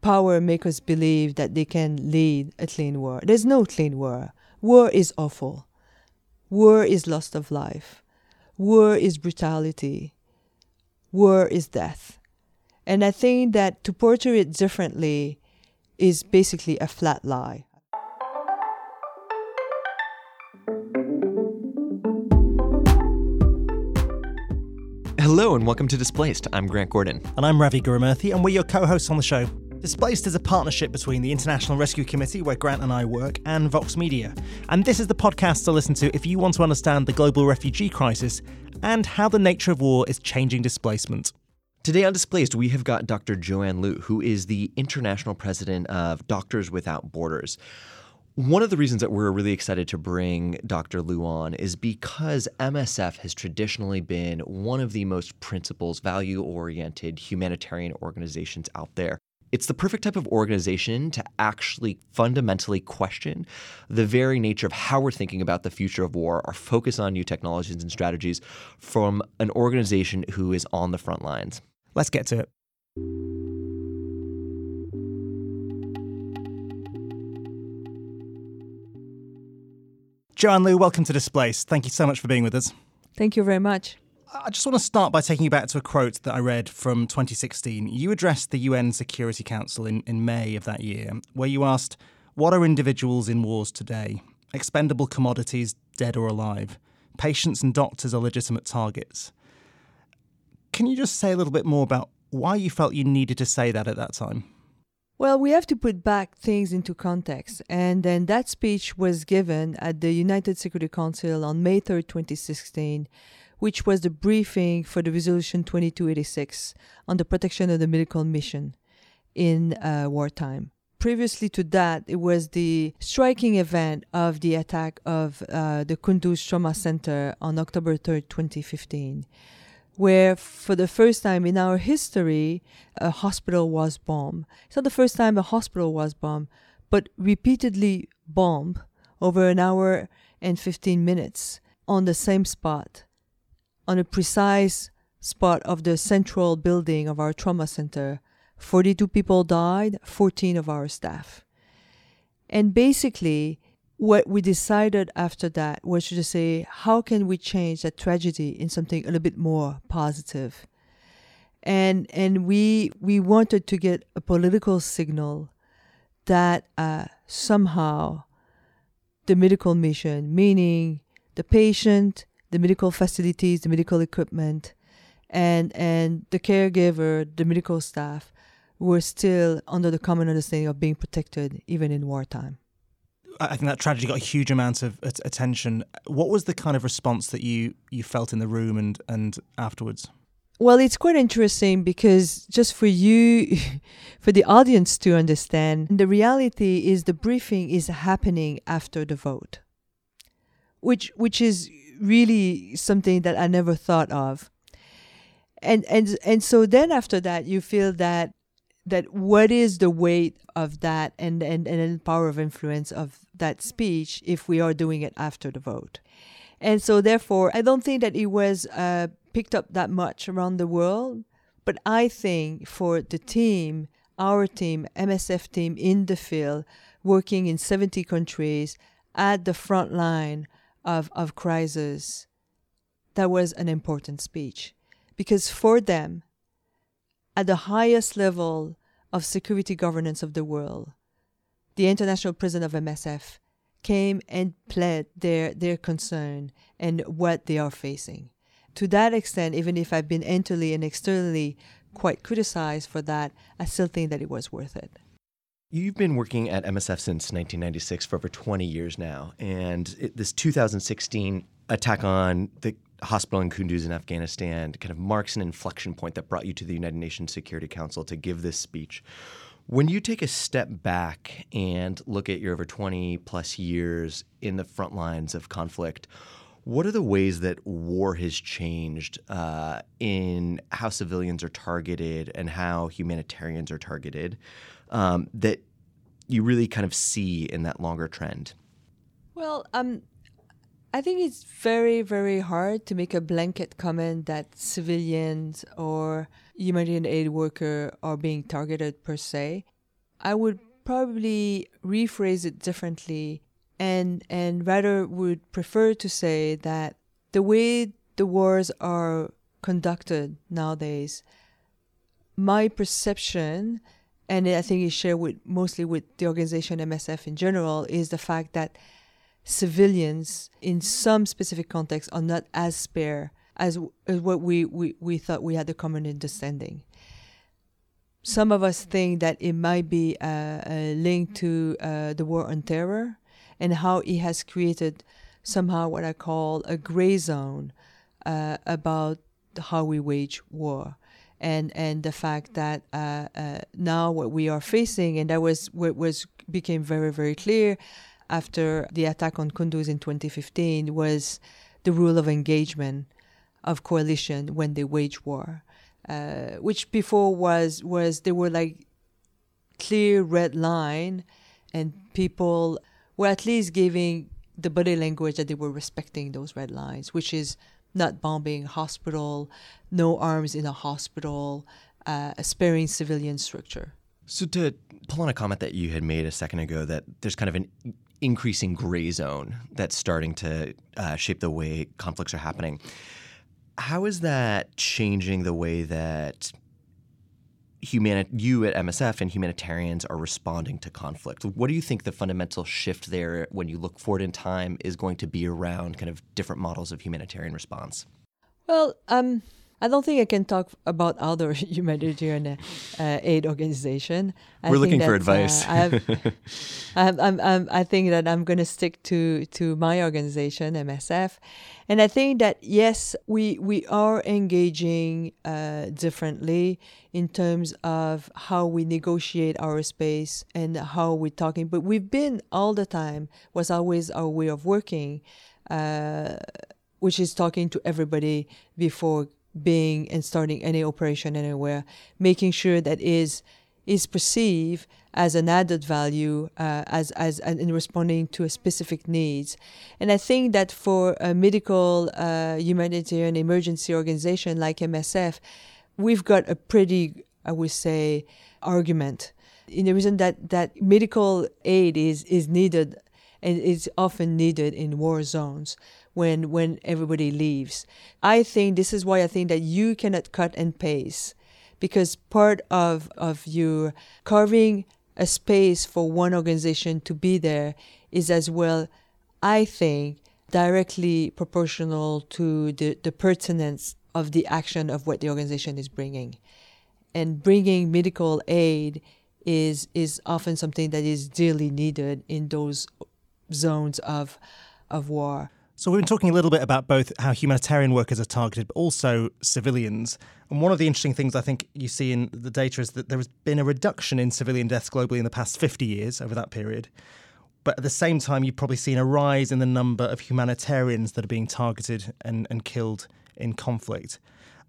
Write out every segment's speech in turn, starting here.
power make us believe that they can lead a clean war. There's no clean war. War is awful. War is loss of life. War is brutality. War is death. And I think that to portray it differently is basically a flat lie. Hello and welcome to Displaced. I'm Grant Gordon. And I'm Ravi Gurumurthy, and we're your co hosts on the show. Displaced is a partnership between the International Rescue Committee, where Grant and I work, and Vox Media. And this is the podcast to listen to if you want to understand the global refugee crisis and how the nature of war is changing displacement. Today on Displaced, we have got Dr. Joanne Liu, who is the international president of Doctors Without Borders. One of the reasons that we're really excited to bring Dr. Liu on is because MSF has traditionally been one of the most principles, value oriented humanitarian organizations out there. It's the perfect type of organization to actually fundamentally question the very nature of how we're thinking about the future of war, our focus on new technologies and strategies from an organization who is on the front lines. Let's get to it. Joanne Liu, welcome to Displaced. Thank you so much for being with us. Thank you very much. I just want to start by taking you back to a quote that I read from 2016. You addressed the UN Security Council in, in May of that year, where you asked, What are individuals in wars today? Expendable commodities, dead or alive. Patients and doctors are legitimate targets. Can you just say a little bit more about why you felt you needed to say that at that time? Well, we have to put back things into context. And then that speech was given at the United Security Council on May 3rd, 2016, which was the briefing for the Resolution 2286 on the protection of the medical mission in uh, wartime. Previously to that, it was the striking event of the attack of uh, the Kunduz Trauma Center on October 3rd, 2015 where for the first time in our history, a hospital was bombed. It's not the first time a hospital was bombed, but repeatedly bombed over an hour and 15 minutes on the same spot, on a precise spot of the central building of our trauma center. 42 people died, 14 of our staff. And basically, what we decided after that was to say, how can we change that tragedy in something a little bit more positive? And and we we wanted to get a political signal that uh, somehow the medical mission, meaning the patient, the medical facilities, the medical equipment, and and the caregiver, the medical staff, were still under the common understanding of being protected even in wartime. I think that tragedy got a huge amount of attention. What was the kind of response that you you felt in the room and and afterwards? Well, it's quite interesting because just for you, for the audience to understand, the reality is the briefing is happening after the vote, which which is really something that I never thought of. And and and so then after that, you feel that that what is the weight of that and, and, and the power of influence of that speech if we are doing it after the vote. And so, therefore, I don't think that it was uh, picked up that much around the world. But I think for the team, our team, MSF team in the field, working in 70 countries at the front line of, of crisis, that was an important speech. Because for them, at the highest level of security governance of the world, the international Prison of MSF came and pled their, their concern and what they are facing. To that extent, even if I've been internally and externally quite criticized for that, I still think that it was worth it. You've been working at MSF since 1996 for over 20 years now, and it, this 2016 attack on the hospital in Kunduz in Afghanistan kind of marks an inflection point that brought you to the United Nations Security Council to give this speech. When you take a step back and look at your over 20 plus years in the front lines of conflict, what are the ways that war has changed uh, in how civilians are targeted and how humanitarians are targeted um, that you really kind of see in that longer trend? Well, um, I think it's very, very hard to make a blanket comment that civilians or humanitarian aid worker are being targeted per se. I would probably rephrase it differently and and rather would prefer to say that the way the wars are conducted nowadays, my perception, and I think it's shared with mostly with the organization MSF in general, is the fact that civilians in some specific contexts are not as spare as, as what we, we, we thought we had a common understanding. Some of us think that it might be uh, a link to uh, the war on terror and how it has created somehow what I call a gray zone uh, about how we wage war. And, and the fact that uh, uh, now what we are facing, and that was what was became very very clear after the attack on Kunduz in 2015, was the rule of engagement of coalition when they wage war, uh, which before was was there were like clear red line, and people were at least giving the body language that they were respecting those red lines, which is not bombing hospital, no arms in a hospital, uh, sparing civilian structure. So to pull on a comment that you had made a second ago, that there's kind of an increasing gray zone that's starting to uh, shape the way conflicts are happening. How is that changing the way that humani- you at MSF and humanitarians are responding to conflict. What do you think the fundamental shift there when you look forward in time is going to be around kind of different models of humanitarian response? Well, um, I don't think I can talk about other humanitarian uh, aid organization. I We're looking for advice. Uh, I'm, I'm, I'm, i think that I'm going to stick to to my organization, MSF, and I think that yes, we we are engaging uh, differently in terms of how we negotiate our space and how we're talking. But we've been all the time was always our way of working. Uh, which is talking to everybody before being and starting any operation anywhere, making sure that is is perceived as an added value uh, as as in responding to specific needs. And I think that for a medical uh, humanitarian emergency organization like MSF, we've got a pretty, I would say, argument. In the reason that that medical aid is is needed and is often needed in war zones when when everybody leaves. I think this is why I think that you cannot cut and paste because part of of you carving a space for one organization to be there is as well, I think, directly proportional to the, the pertinence of the action of what the organization is bringing. And bringing medical aid is is often something that is dearly needed in those zones of of war. So, we've been talking a little bit about both how humanitarian workers are targeted, but also civilians. And one of the interesting things I think you see in the data is that there has been a reduction in civilian deaths globally in the past 50 years over that period. But at the same time, you've probably seen a rise in the number of humanitarians that are being targeted and, and killed in conflict.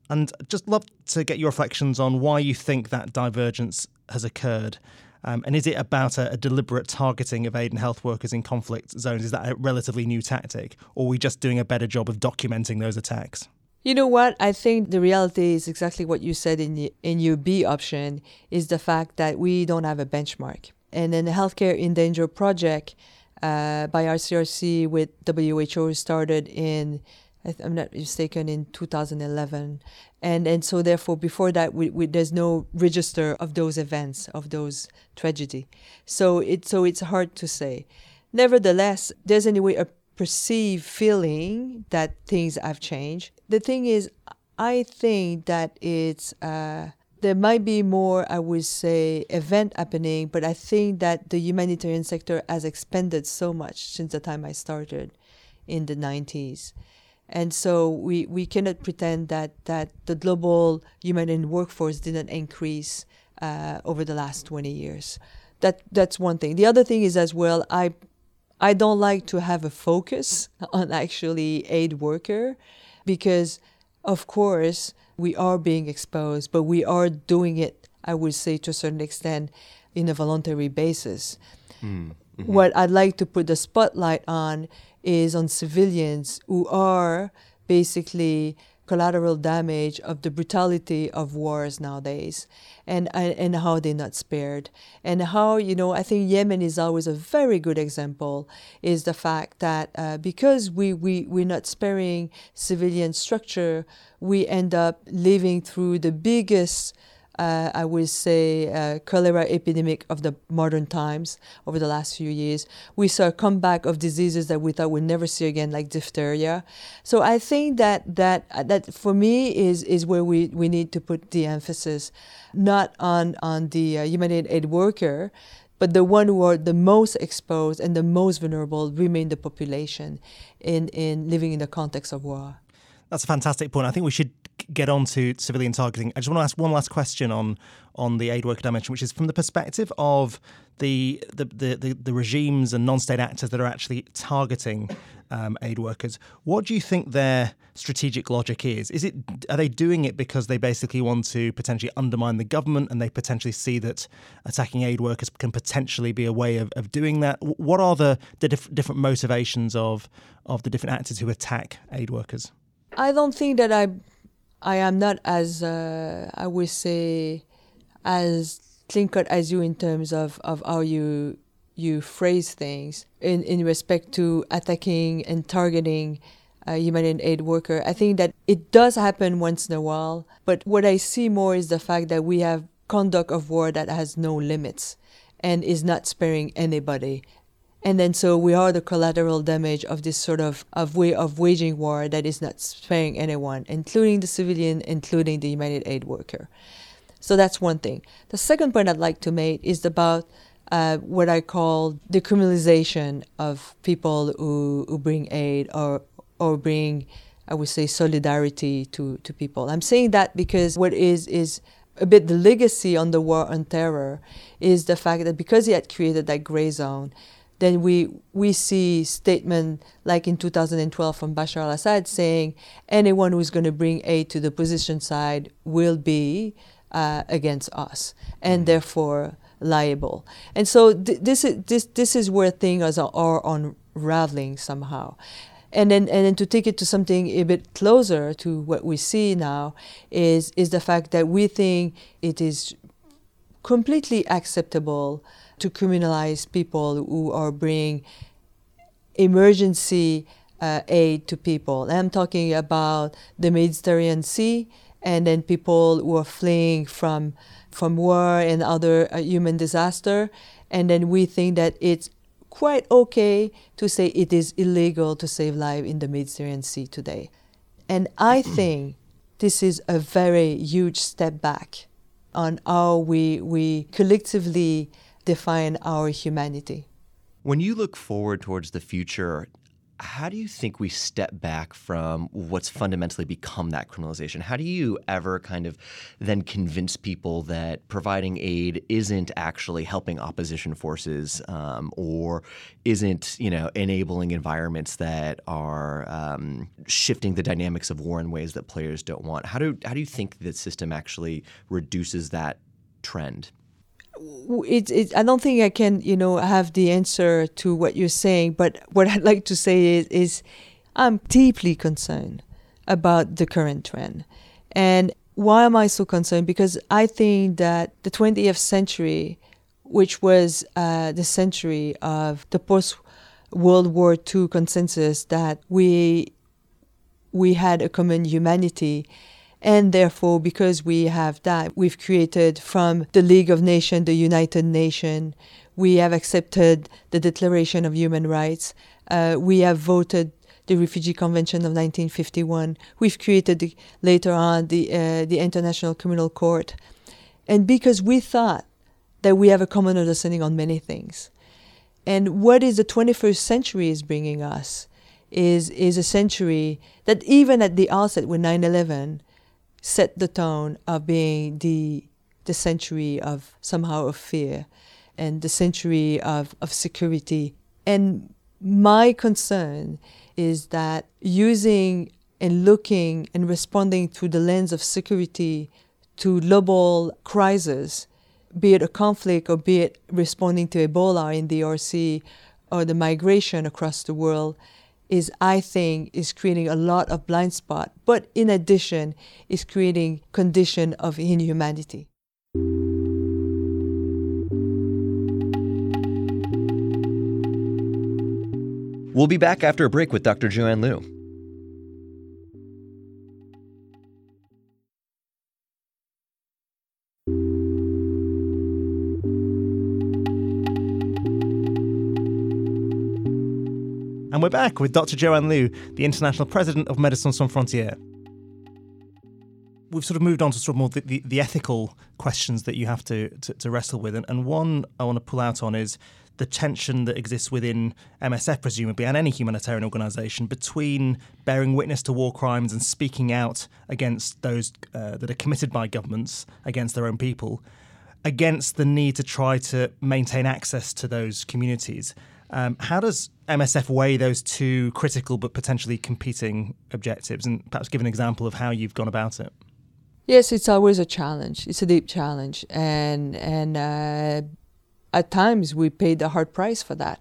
And just love to get your reflections on why you think that divergence has occurred um, and is it about a, a, deliberate targeting of aid and health workers in conflict zones? Is that a relatively new tactic? Or are we just doing a better job of documenting those attacks? You know what? I think the reality is exactly what you said in, the, in your B option is the fact that we don't have a benchmark. And then the Healthcare in Danger project uh, by ICRC with WHO started in I'm not mistaken, in 2011. And, and so therefore, before that, we, we, there's no register of those events, of those tragedy. So, it, so it's hard to say. Nevertheless, there's anyway a perceived feeling that things have changed. The thing is, I think that it's, uh, there might be more, I would say, event happening, but I think that the humanitarian sector has expanded so much since the time I started in the 90s and so we, we cannot pretend that, that the global human workforce didn't increase uh, over the last 20 years. That, that's one thing. The other thing is as well, I, I don't like to have a focus on actually aid worker because, of course, we are being exposed, but we are doing it, I would say, to a certain extent, in a voluntary basis. Mm. Mm-hmm. What I'd like to put the spotlight on is on civilians who are basically collateral damage of the brutality of wars nowadays and, and how they're not spared. And how, you know, I think Yemen is always a very good example is the fact that uh, because we, we, we're not sparing civilian structure, we end up living through the biggest uh, I would say, uh, cholera epidemic of the modern times over the last few years. We saw a comeback of diseases that we thought we'd never see again, like diphtheria. So I think that that that for me is is where we, we need to put the emphasis, not on on the uh, humanitarian aid worker, but the one who are the most exposed and the most vulnerable remain the population in, in living in the context of war. That's a fantastic point. I think we should get on to civilian targeting. I just want to ask one last question on on the aid worker dimension, which is from the perspective of the the, the, the, regimes and non-state actors that are actually targeting um, aid workers. What do you think their strategic logic is? Is it are they doing it because they basically want to potentially undermine the government and they potentially see that attacking aid workers can potentially be a way of, of doing that? What are the, the diff- different motivations of of the different actors who attack aid workers? I don't think that I, I am not as uh, I would say, as clean cut as you in terms of, of how you you phrase things in, in respect to attacking and targeting a humanitarian aid worker. I think that it does happen once in a while, but what I see more is the fact that we have conduct of war that has no limits and is not sparing anybody and then so we are the collateral damage of this sort of, of way of waging war that is not sparing anyone, including the civilian, including the humanitarian aid worker. So that's one thing. The second point I'd like to make is about uh, what I call decriminalization of people who, who bring aid or or bring, I would say, solidarity to, to people. I'm saying that because what is is a bit the legacy on the war on terror is the fact that because he had created that gray zone, then we we see statement like in 2012 from Bashar al-Assad saying anyone who's going to bring aid to the opposition side will be uh, against us and mm-hmm. therefore liable. And so th- this is this this is where things are, are unraveling somehow. And then, and then to take it to something a bit closer to what we see now is, is the fact that we think it is completely acceptable to criminalize people who are bringing emergency uh, aid to people. I'm talking about the Mediterranean Sea and then people who are fleeing from from war and other uh, human disaster. And then we think that it's quite okay to say it is illegal to save life in the Mediterranean Sea today. And I think this is a very huge step back on how we, we collectively define our humanity. When you look forward towards the future, how do you think we step back from what's fundamentally become that criminalization? How do you ever kind of then convince people that providing aid isn't actually helping opposition forces um, or isn't, you know, enabling environments that are um, shifting the dynamics of war in ways that players don't want? How do how do you think the system actually reduces that trend? It, it, I don't think I can, you know, have the answer to what you're saying. But what I'd like to say is, is I'm deeply concerned about the current trend. And why am I so concerned? Because I think that the 20th century, which was uh, the century of the post World War II consensus that we we had a common humanity and therefore, because we have that, we've created from the League of Nations, the United Nations, we have accepted the Declaration of Human Rights, uh, we have voted the Refugee Convention of 1951, we've created the, later on the, uh, the International Criminal Court. And because we thought that we have a common understanding on many things. And what is the 21st century is bringing us is, is a century that even at the outset with 9 11, set the tone of being the the century of somehow of fear and the century of, of security. And my concern is that using and looking and responding through the lens of security to global crisis, be it a conflict or be it responding to Ebola in the DRC or the migration across the world, is I think is creating a lot of blind spot, but in addition is creating condition of inhumanity. We'll be back after a break with Dr. Joanne Liu. And we're back with Dr. Joanne Liu, the international president of Médecins Sans Frontières. We've sort of moved on to sort of more the, the, the ethical questions that you have to, to, to wrestle with. And, and one I want to pull out on is the tension that exists within MSF, presumably, and any humanitarian organisation between bearing witness to war crimes and speaking out against those uh, that are committed by governments against their own people, against the need to try to maintain access to those communities. Um, how does MSF weigh those two critical but potentially competing objectives? And perhaps give an example of how you've gone about it. Yes, it's always a challenge. It's a deep challenge, and and uh, at times we paid the hard price for that.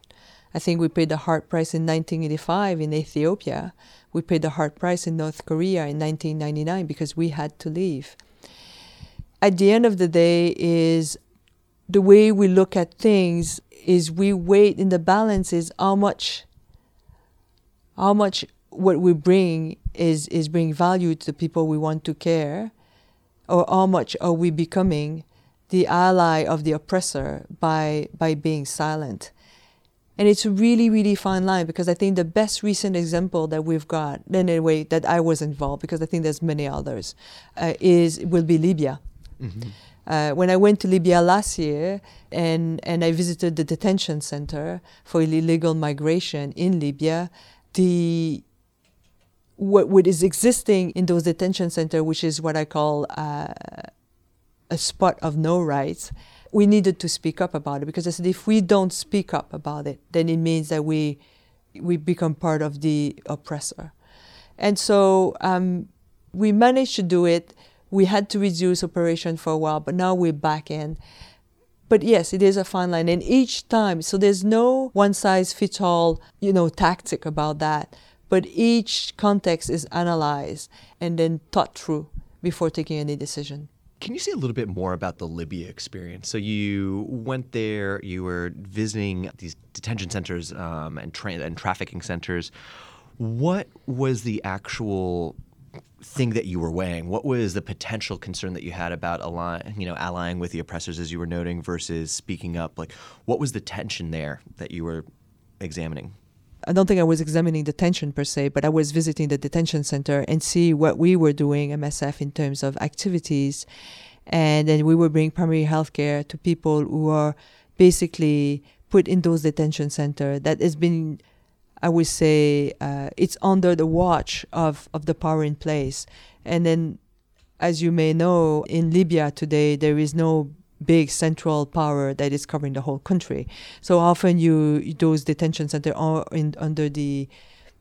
I think we paid the hard price in 1985 in Ethiopia. We paid the hard price in North Korea in 1999 because we had to leave. At the end of the day, is the way we look at things is we weight in the balance is how much how much what we bring is is bring value to the people we want to care or how much are we becoming the ally of the oppressor by by being silent and it's a really really fine line because i think the best recent example that we've got anyway that i was involved because i think there's many others uh, is will be libya mm-hmm. Uh, when I went to Libya last year and, and I visited the detention center for illegal migration in Libya, the what, what is existing in those detention centers, which is what I call uh, a spot of no rights, we needed to speak up about it because I said if we don't speak up about it, then it means that we we become part of the oppressor, and so um, we managed to do it we had to reduce operation for a while, but now we're back in. But yes, it is a fine line. And each time, so there's no one size fits all, you know, tactic about that. But each context is analyzed and then thought through before taking any decision. Can you say a little bit more about the Libya experience? So you went there, you were visiting these detention centers um, and, tra- and trafficking centers. What was the actual thing that you were weighing? What was the potential concern that you had about allying, you know, allying with the oppressors, as you were noting, versus speaking up? Like, what was the tension there that you were examining? I don't think I was examining the tension per se, but I was visiting the detention center and see what we were doing, MSF, in terms of activities. And then we were bringing primary health care to people who are basically put in those detention center that has been I would say uh, it's under the watch of, of the power in place. And then, as you may know, in Libya today, there is no big central power that is covering the whole country. So often you those detention centers are in, under the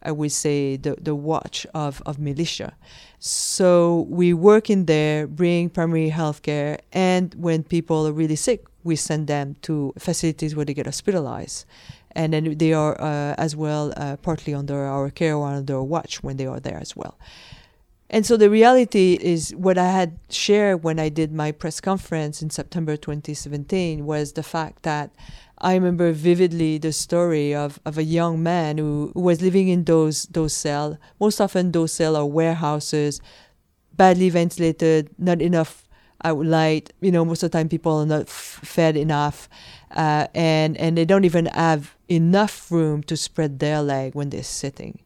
I would say the, the watch of, of militia. So we work in there, bring primary health care, and when people are really sick, we send them to facilities where they get hospitalized and then they are uh, as well uh, partly under our care or under our watch when they are there as well. And so the reality is what I had shared when I did my press conference in September 2017 was the fact that I remember vividly the story of, of a young man who, who was living in those those cells. Most often those cells are warehouses, badly ventilated, not enough light. You know, most of the time people are not f- fed enough, uh, and and they don't even have enough room to spread their leg when they're sitting.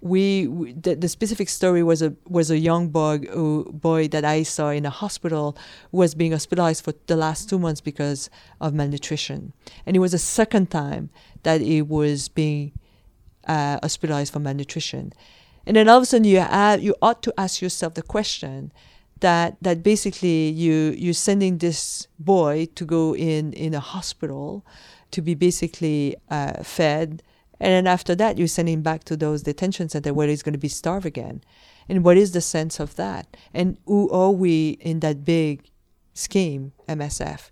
We, the, the, specific story was a was a young boy who, boy that I saw in a hospital who was being hospitalized for the last two months because of malnutrition, and it was the second time that he was being uh, hospitalized for malnutrition. And then all of a sudden you add, you ought to ask yourself the question that that basically you you're sending this boy to go in in a hospital to be basically uh, fed. And then after that, you send him back to those detention centers where he's going to be starved again. And what is the sense of that? And who are we in that big scheme, MSF?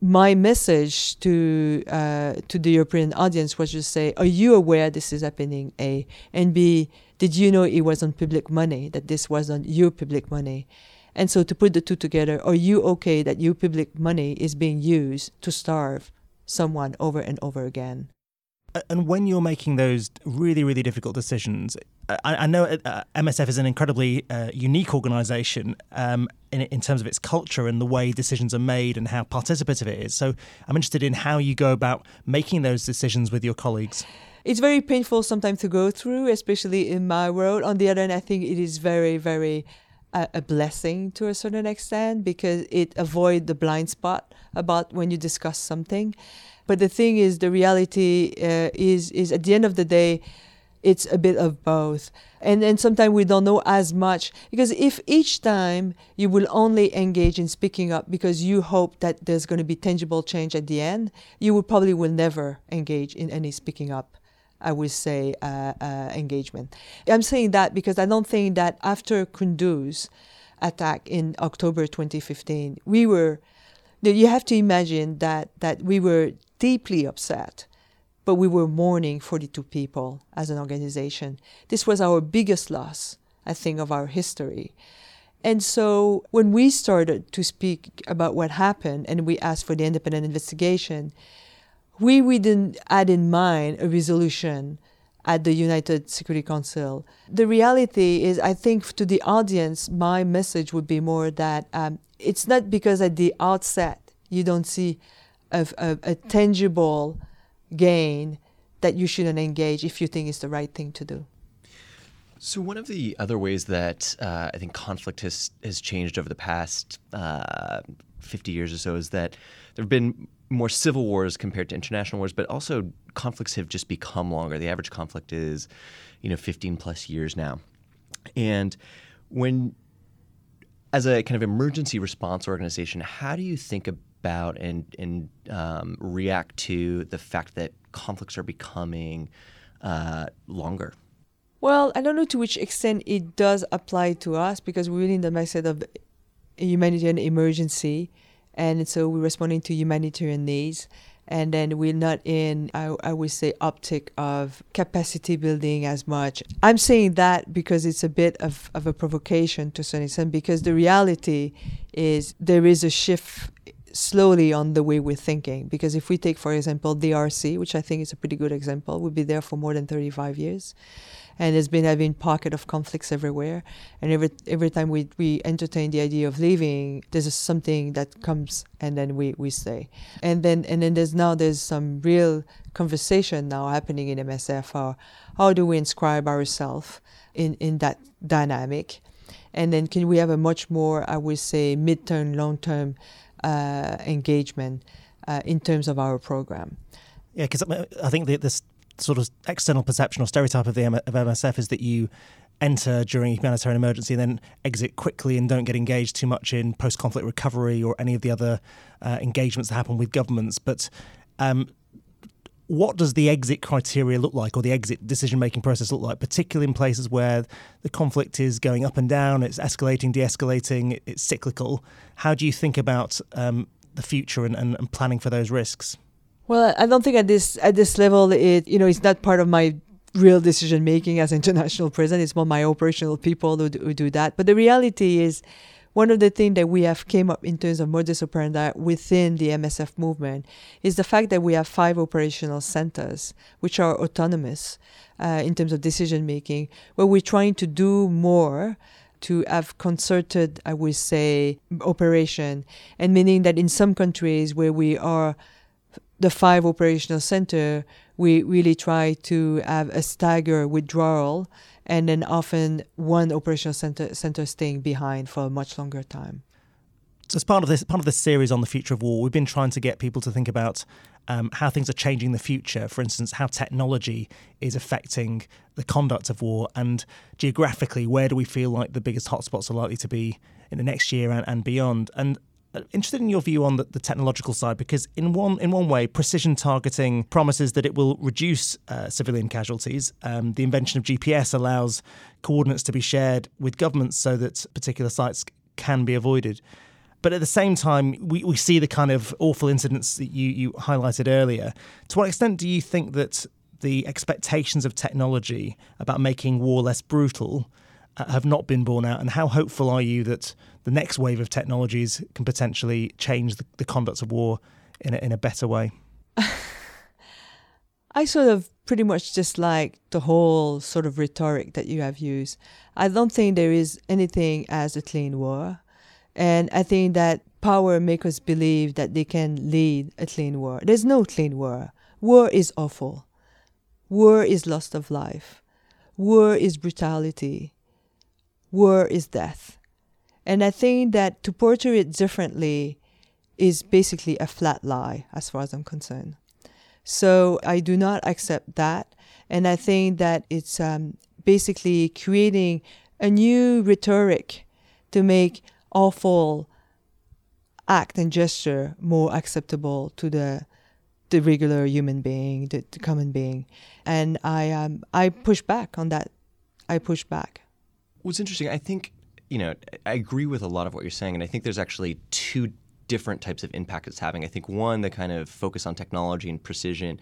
my message to uh, to the European audience was just say, are you aware this is happening? A and B, did you know it was on public money? That this was on your public money? And so to put the two together, are you okay that your public money is being used to starve someone over and over again? And when you're making those really, really difficult decisions, I, I know uh, MSF is an incredibly uh, unique organisation um, in, in terms of its culture and the way decisions are made and how participative it is. So I'm interested in how you go about making those decisions with your colleagues. It's very painful sometimes to go through, especially in my world. On the other hand, I think it is very, very uh, a blessing to a certain extent because it avoids the blind spot about when you discuss something. But the thing is, the reality uh, is is at the end of the day, it's a bit of both. And then sometimes we don't know as much because if each time you will only engage in speaking up because you hope that there's going to be tangible change at the end, you will probably will never engage in any speaking up. I would say uh, uh, engagement. I'm saying that because I don't think that after Kunduz attack in October 2015, we were. You have to imagine that that we were deeply upset but we were mourning 42 people as an organization. This was our biggest loss, I think, of our history. And so when we started to speak about what happened and we asked for the independent investigation, we, didn't add in mind a resolution at the United Security Council. The reality is, I think to the audience, my message would be more that um, it's not because at the outset you don't see a, a, a tangible gain that you shouldn't engage if you think it's the right thing to do. So one of the other ways that uh, I think conflict has has changed over the past uh, 50 years or so is that there have been more civil wars compared to international wars, but also conflicts have just become longer. The average conflict is, you know, 15 plus years now, and when as a kind of emergency response organization, how do you think about and and um, react to the fact that conflicts are becoming uh, longer? Well, I don't know to which extent it does apply to us because we're in the mindset of humanitarian emergency, and so we're responding to humanitarian needs. And then we're not in I, I would say optic of capacity building as much. I'm saying that because it's a bit of, of a provocation to some extent because the reality is there is a shift slowly on the way we're thinking. Because if we take, for example, DRC, which I think is a pretty good example, we've been there for more than 35 years. And there's been having pocket of conflicts everywhere. And every every time we, we entertain the idea of leaving, there's something that comes and then we, we stay. And then and then there's now there's some real conversation now happening in MSF how how do we inscribe ourselves in, in that dynamic? And then can we have a much more, I would say, mid-term, long-term engagement uh, in terms of our program. Yeah, because I think this sort of external perception or stereotype of the M- of MSF is that you enter during a humanitarian emergency and then exit quickly and don't get engaged too much in post-conflict recovery or any of the other uh, engagements that happen with governments. But um, what does the exit criteria look like or the exit decision making process look like, particularly in places where the conflict is going up and down, it's escalating, de escalating, it's cyclical? How do you think about um, the future and, and, and, planning for those risks? Well, I don't think at this at this level it you know it's not part of my real decision making as international president. It's more my operational people who do, who do that. But the reality is one of the things that we have came up in terms of modus operandi within the MSF movement is the fact that we have five operational centers which are autonomous uh, in terms of decision making, where we're trying to do more to have concerted, I would say, operation, and meaning that in some countries where we are the five operational center, we really try to have a stagger withdrawal and then often one operational center center staying behind for a much longer time. So as part of this part of this series on the future of war, we've been trying to get people to think about um, how things are changing the future. For instance, how technology is affecting the conduct of war, and geographically, where do we feel like the biggest hotspots are likely to be in the next year and, and beyond? And interested in your view on the, the, technological side because in one in one way precision targeting promises that it will reduce uh, civilian casualties um, the invention of GPS allows coordinates to be shared with governments so that particular sites can be avoided But at the same time, we, we see the kind of awful incidents that you, you highlighted earlier. To what extent do you think that the expectations of technology about making war less brutal uh, have not been borne out? And how hopeful are you that the next wave of technologies can potentially change the, the conduct of war in a, in a better way? I sort of pretty much dislike the whole sort of rhetoric that you have used. I don't think there is anything as a clean war. And I think that power makes us believe that they can lead a clean war. There's no clean war. War is awful. War is loss of life. War is brutality. War is death. And I think that to portray it differently is basically a flat lie, as far as I'm concerned. So I do not accept that. And I think that it's um, basically creating a new rhetoric to make awful act and gesture more acceptable to the the regular human being, the, the common being. And I um, I push back on that. I push back. What's interesting, I think, you know, I agree with a lot of what you're saying, and I think there's actually two different types of impact it's having. I think one, the kind of focus on technology and precision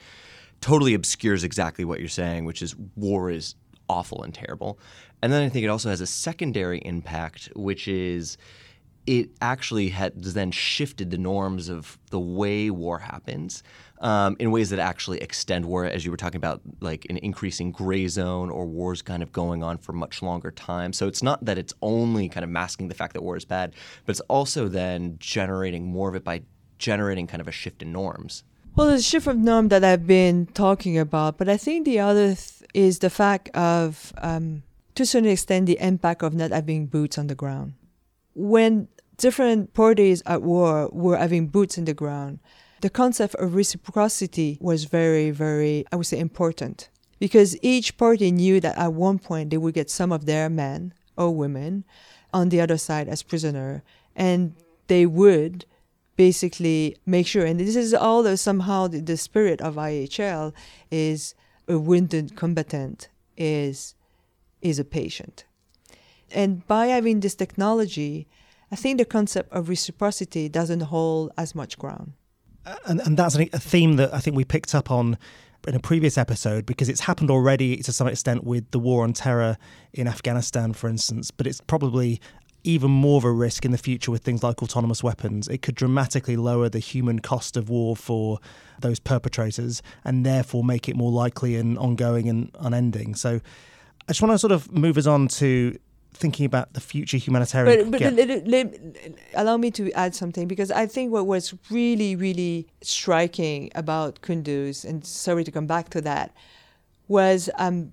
totally obscures exactly what you're saying, which is war is awful and terrible. And then I think it also has a secondary impact, which is it actually has then shifted the norms of the way war happens um, in ways that actually extend war, as you were talking about, like an increasing gray zone or wars kind of going on for much longer time. So it's not that it's only kind of masking the fact that war is bad, but it's also then generating more of it by generating kind of a shift in norms. Well, the shift of norm that I've been talking about, but I think the other th- is the fact of, um, to a certain extent, the impact of not having boots on the ground. When different parties at war were having boots in the ground, the concept of reciprocity was very, very, I would say, important because each party knew that at one point they would get some of their men or women on the other side as prisoner, and they would basically make sure. And this is all the, somehow the, the spirit of IHL is a wounded combatant is is a patient. And by having this technology, I think the concept of reciprocity doesn't hold as much ground Uh, and, and that's a theme that I think we picked up on in a previous episode because it's happened already to some extent with the war on terror in Afghanistan, for instance, but it's probably even more of a risk in the future with things like autonomous weapons. It could dramatically lower the human cost of war for those perpetrators and therefore make it more likely and ongoing and unending. So I just want to sort of move us on to thinking about the future humanitarian. But, but allow me to add something because I think what was really, really striking about Kunduz, and sorry to come back to that, was um,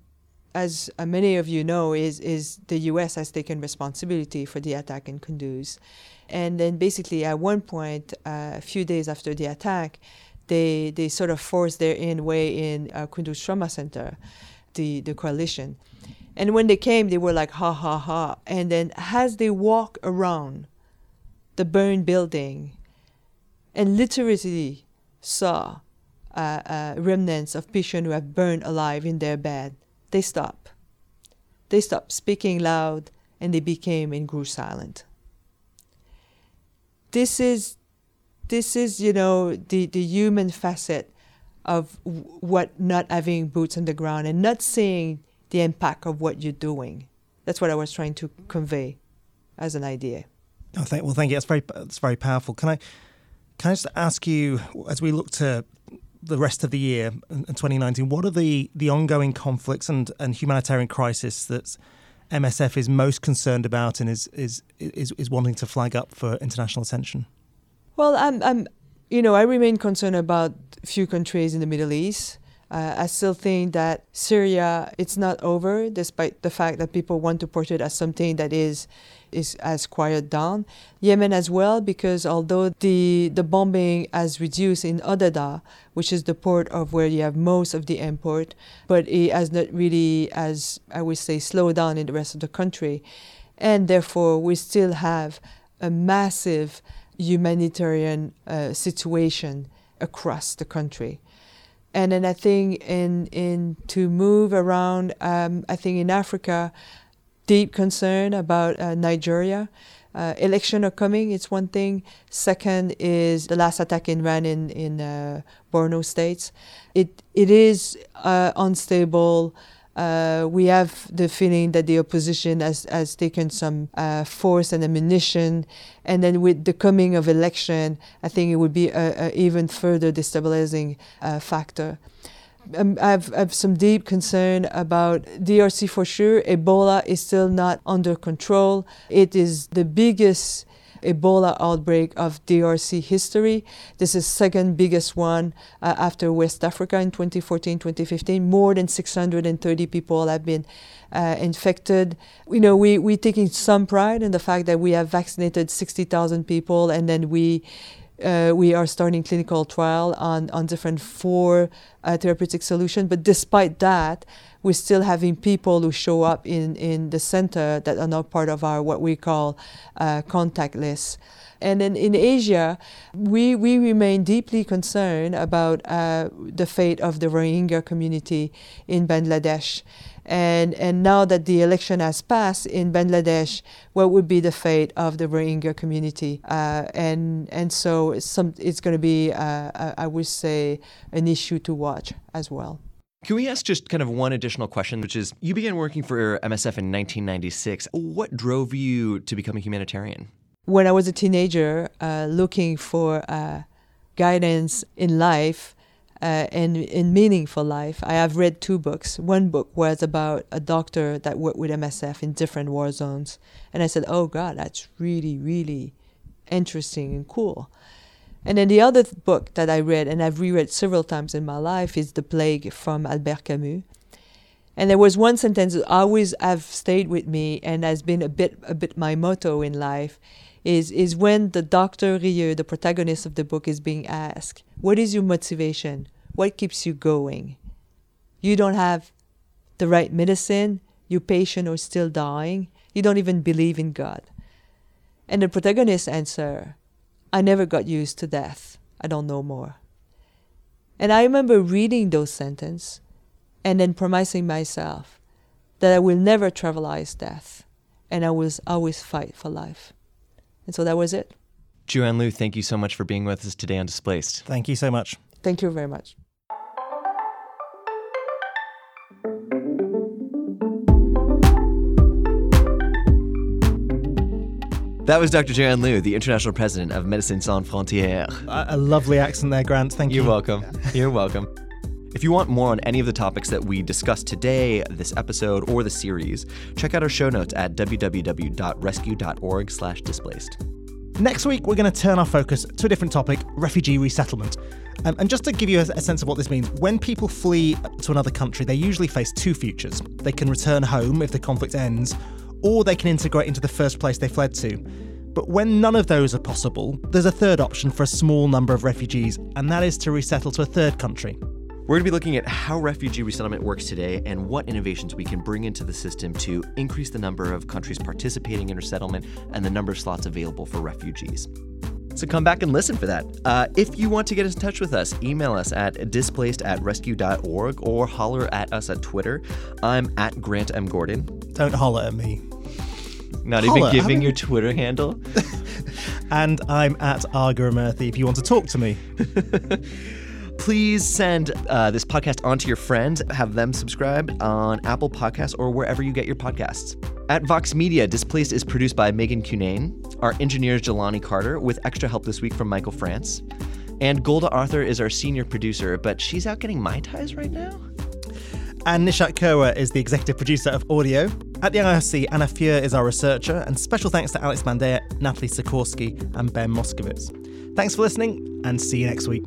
as uh, many of you know, is is the U.S. has taken responsibility for the attack in Kunduz, and then basically at one point, uh, a few days after the attack, they they sort of forced their in way in uh, Kunduz Trauma Center, the the coalition and when they came, they were like, ha ha ha. And then as they walk around the burned building and literally saw uh, uh, remnants of patients who have burned alive in their bed, they stop. They stopped speaking loud and they became and grew silent. This is, this is, you know, the, the human facet of what not having boots on the ground and not seeing the impact of what you're doing. That's what I was trying to convey as an idea. Oh, thank, well, thank you. That's very, that's very powerful. Can I, can I just ask you, as we look to the rest of the year in 2019, what are the, the ongoing conflicts and, and humanitarian crisis that MSF is most concerned about and is, is, is, is wanting to flag up for international attention? Well, I'm, I'm, you know, I remain concerned about a few countries in the Middle East. Uh, I still think that Syria it's not over, despite the fact that people want to portray it as something that is is as quiet down. Yemen as well, because although the the bombing has reduced in Hodeidah, which is the port of where you have most of the import, but it has not really, as I would say, slowed down in the rest of the country, and therefore we still have a massive humanitarian uh, situation across the country and then I think in in to move around, um, I think in Africa, deep concern about uh, Nigeria. uh, election are coming. It's one thing. Second is the last attack in Rann in in uh, Borno states. It it is uh, unstable. Uh, we have the feeling that the opposition has, has taken some uh, force and ammunition, and then with the coming of election, I think it would be a, a even further destabilizing uh, factor. Um, I, have, I have some deep concern about DRC for sure. Ebola is still not under control. It is the biggest Ebola outbreak of DRC history. This is second biggest one uh, after West Africa in 2014, 2015. More than 630 people have been uh, infected. You know, we, we're taking some pride in the fact that we have vaccinated 60,000 people and then we uh, we are starting clinical trial on, on different four uh, therapeutic solutions. But despite that, we're still having people who show up in, in the center that are not part of our what we call uh, contact list. And then in Asia, we, we remain deeply concerned about uh, the fate of the Rohingya community in Bangladesh. And, and now that the election has passed in Bangladesh, what would be the fate of the Rohingya community? Uh, and, and so it's, some, it's going to be, uh, I would say, an issue to watch as well. Can we ask just kind of one additional question, which is you began working for MSF in 1996. What drove you to become a humanitarian? When I was a teenager, uh, looking for uh, guidance in life uh, and in meaningful life, I have read two books. One book was about a doctor that worked with MSF in different war zones. And I said, oh God, that's really, really interesting and cool. And then the other th- book that I read, and I've reread several times in my life, is The Plague from Albert Camus. And there was one sentence that always have stayed with me and has been a bit a bit my motto in life is is when the Dr. Rieux, the protagonist of the book, is being asked, What is your motivation? What keeps you going? You don't have the right medicine, your patient is still dying, you don't even believe in God. And the protagonist answer, I never got used to death. I don't know more. And I remember reading those sentences and then promising myself that I will never trivialize death and I will always fight for life. And so that was it. Joanne Liu, thank you so much for being with us today on Displaced. Thank you so much. Thank you very much. That was Dr. Joanne Liu, the international president of Médecins Sans Frontières. A, a lovely accent there, Grant. Thank you. You're you. welcome. You're welcome. If you want more on any of the topics that we discussed today, this episode, or the series, check out our show notes at www.rescue.org/displaced. Next week, we're going to turn our focus to a different topic refugee resettlement. Um, and just to give you a, a, sense of what this means, when people flee to another country, they usually face two futures. They can return home if the conflict ends, or they can integrate into the first place they fled to. But when none of those are possible, there's a third option for a small number of refugees, and that is to resettle to a third country. We're going to be looking at how refugee resettlement works today and what innovations we can bring into the system to increase the number of countries participating in resettlement and the number of slots available for refugees. So come back and listen for that. Uh, if you want to get in touch with us, email us at displaced at rescue.org or holler at us at Twitter. I'm at Grant M. Gordon. Don't holler at me. Not even giving your Twitter handle. and I'm at Arga Murthy if you want to talk to me. Please send uh, this podcast on to your friends. Have them subscribe on Apple Podcasts or wherever you get your podcasts. At Vox Media, Displaced is produced by Megan Cunane. Our engineer is Jelani Carter, with extra help this week from Michael France. And Golda Arthur is our senior producer, but she's out getting Mai Tais right now. And Nishat Kurwa is the executive producer of audio. At the IRC, Anna Fuhr is our researcher, and special thanks to Alex Mandea, Natalie Sikorsky, and Ben Moskowitz. Thanks for listening, and see you next week.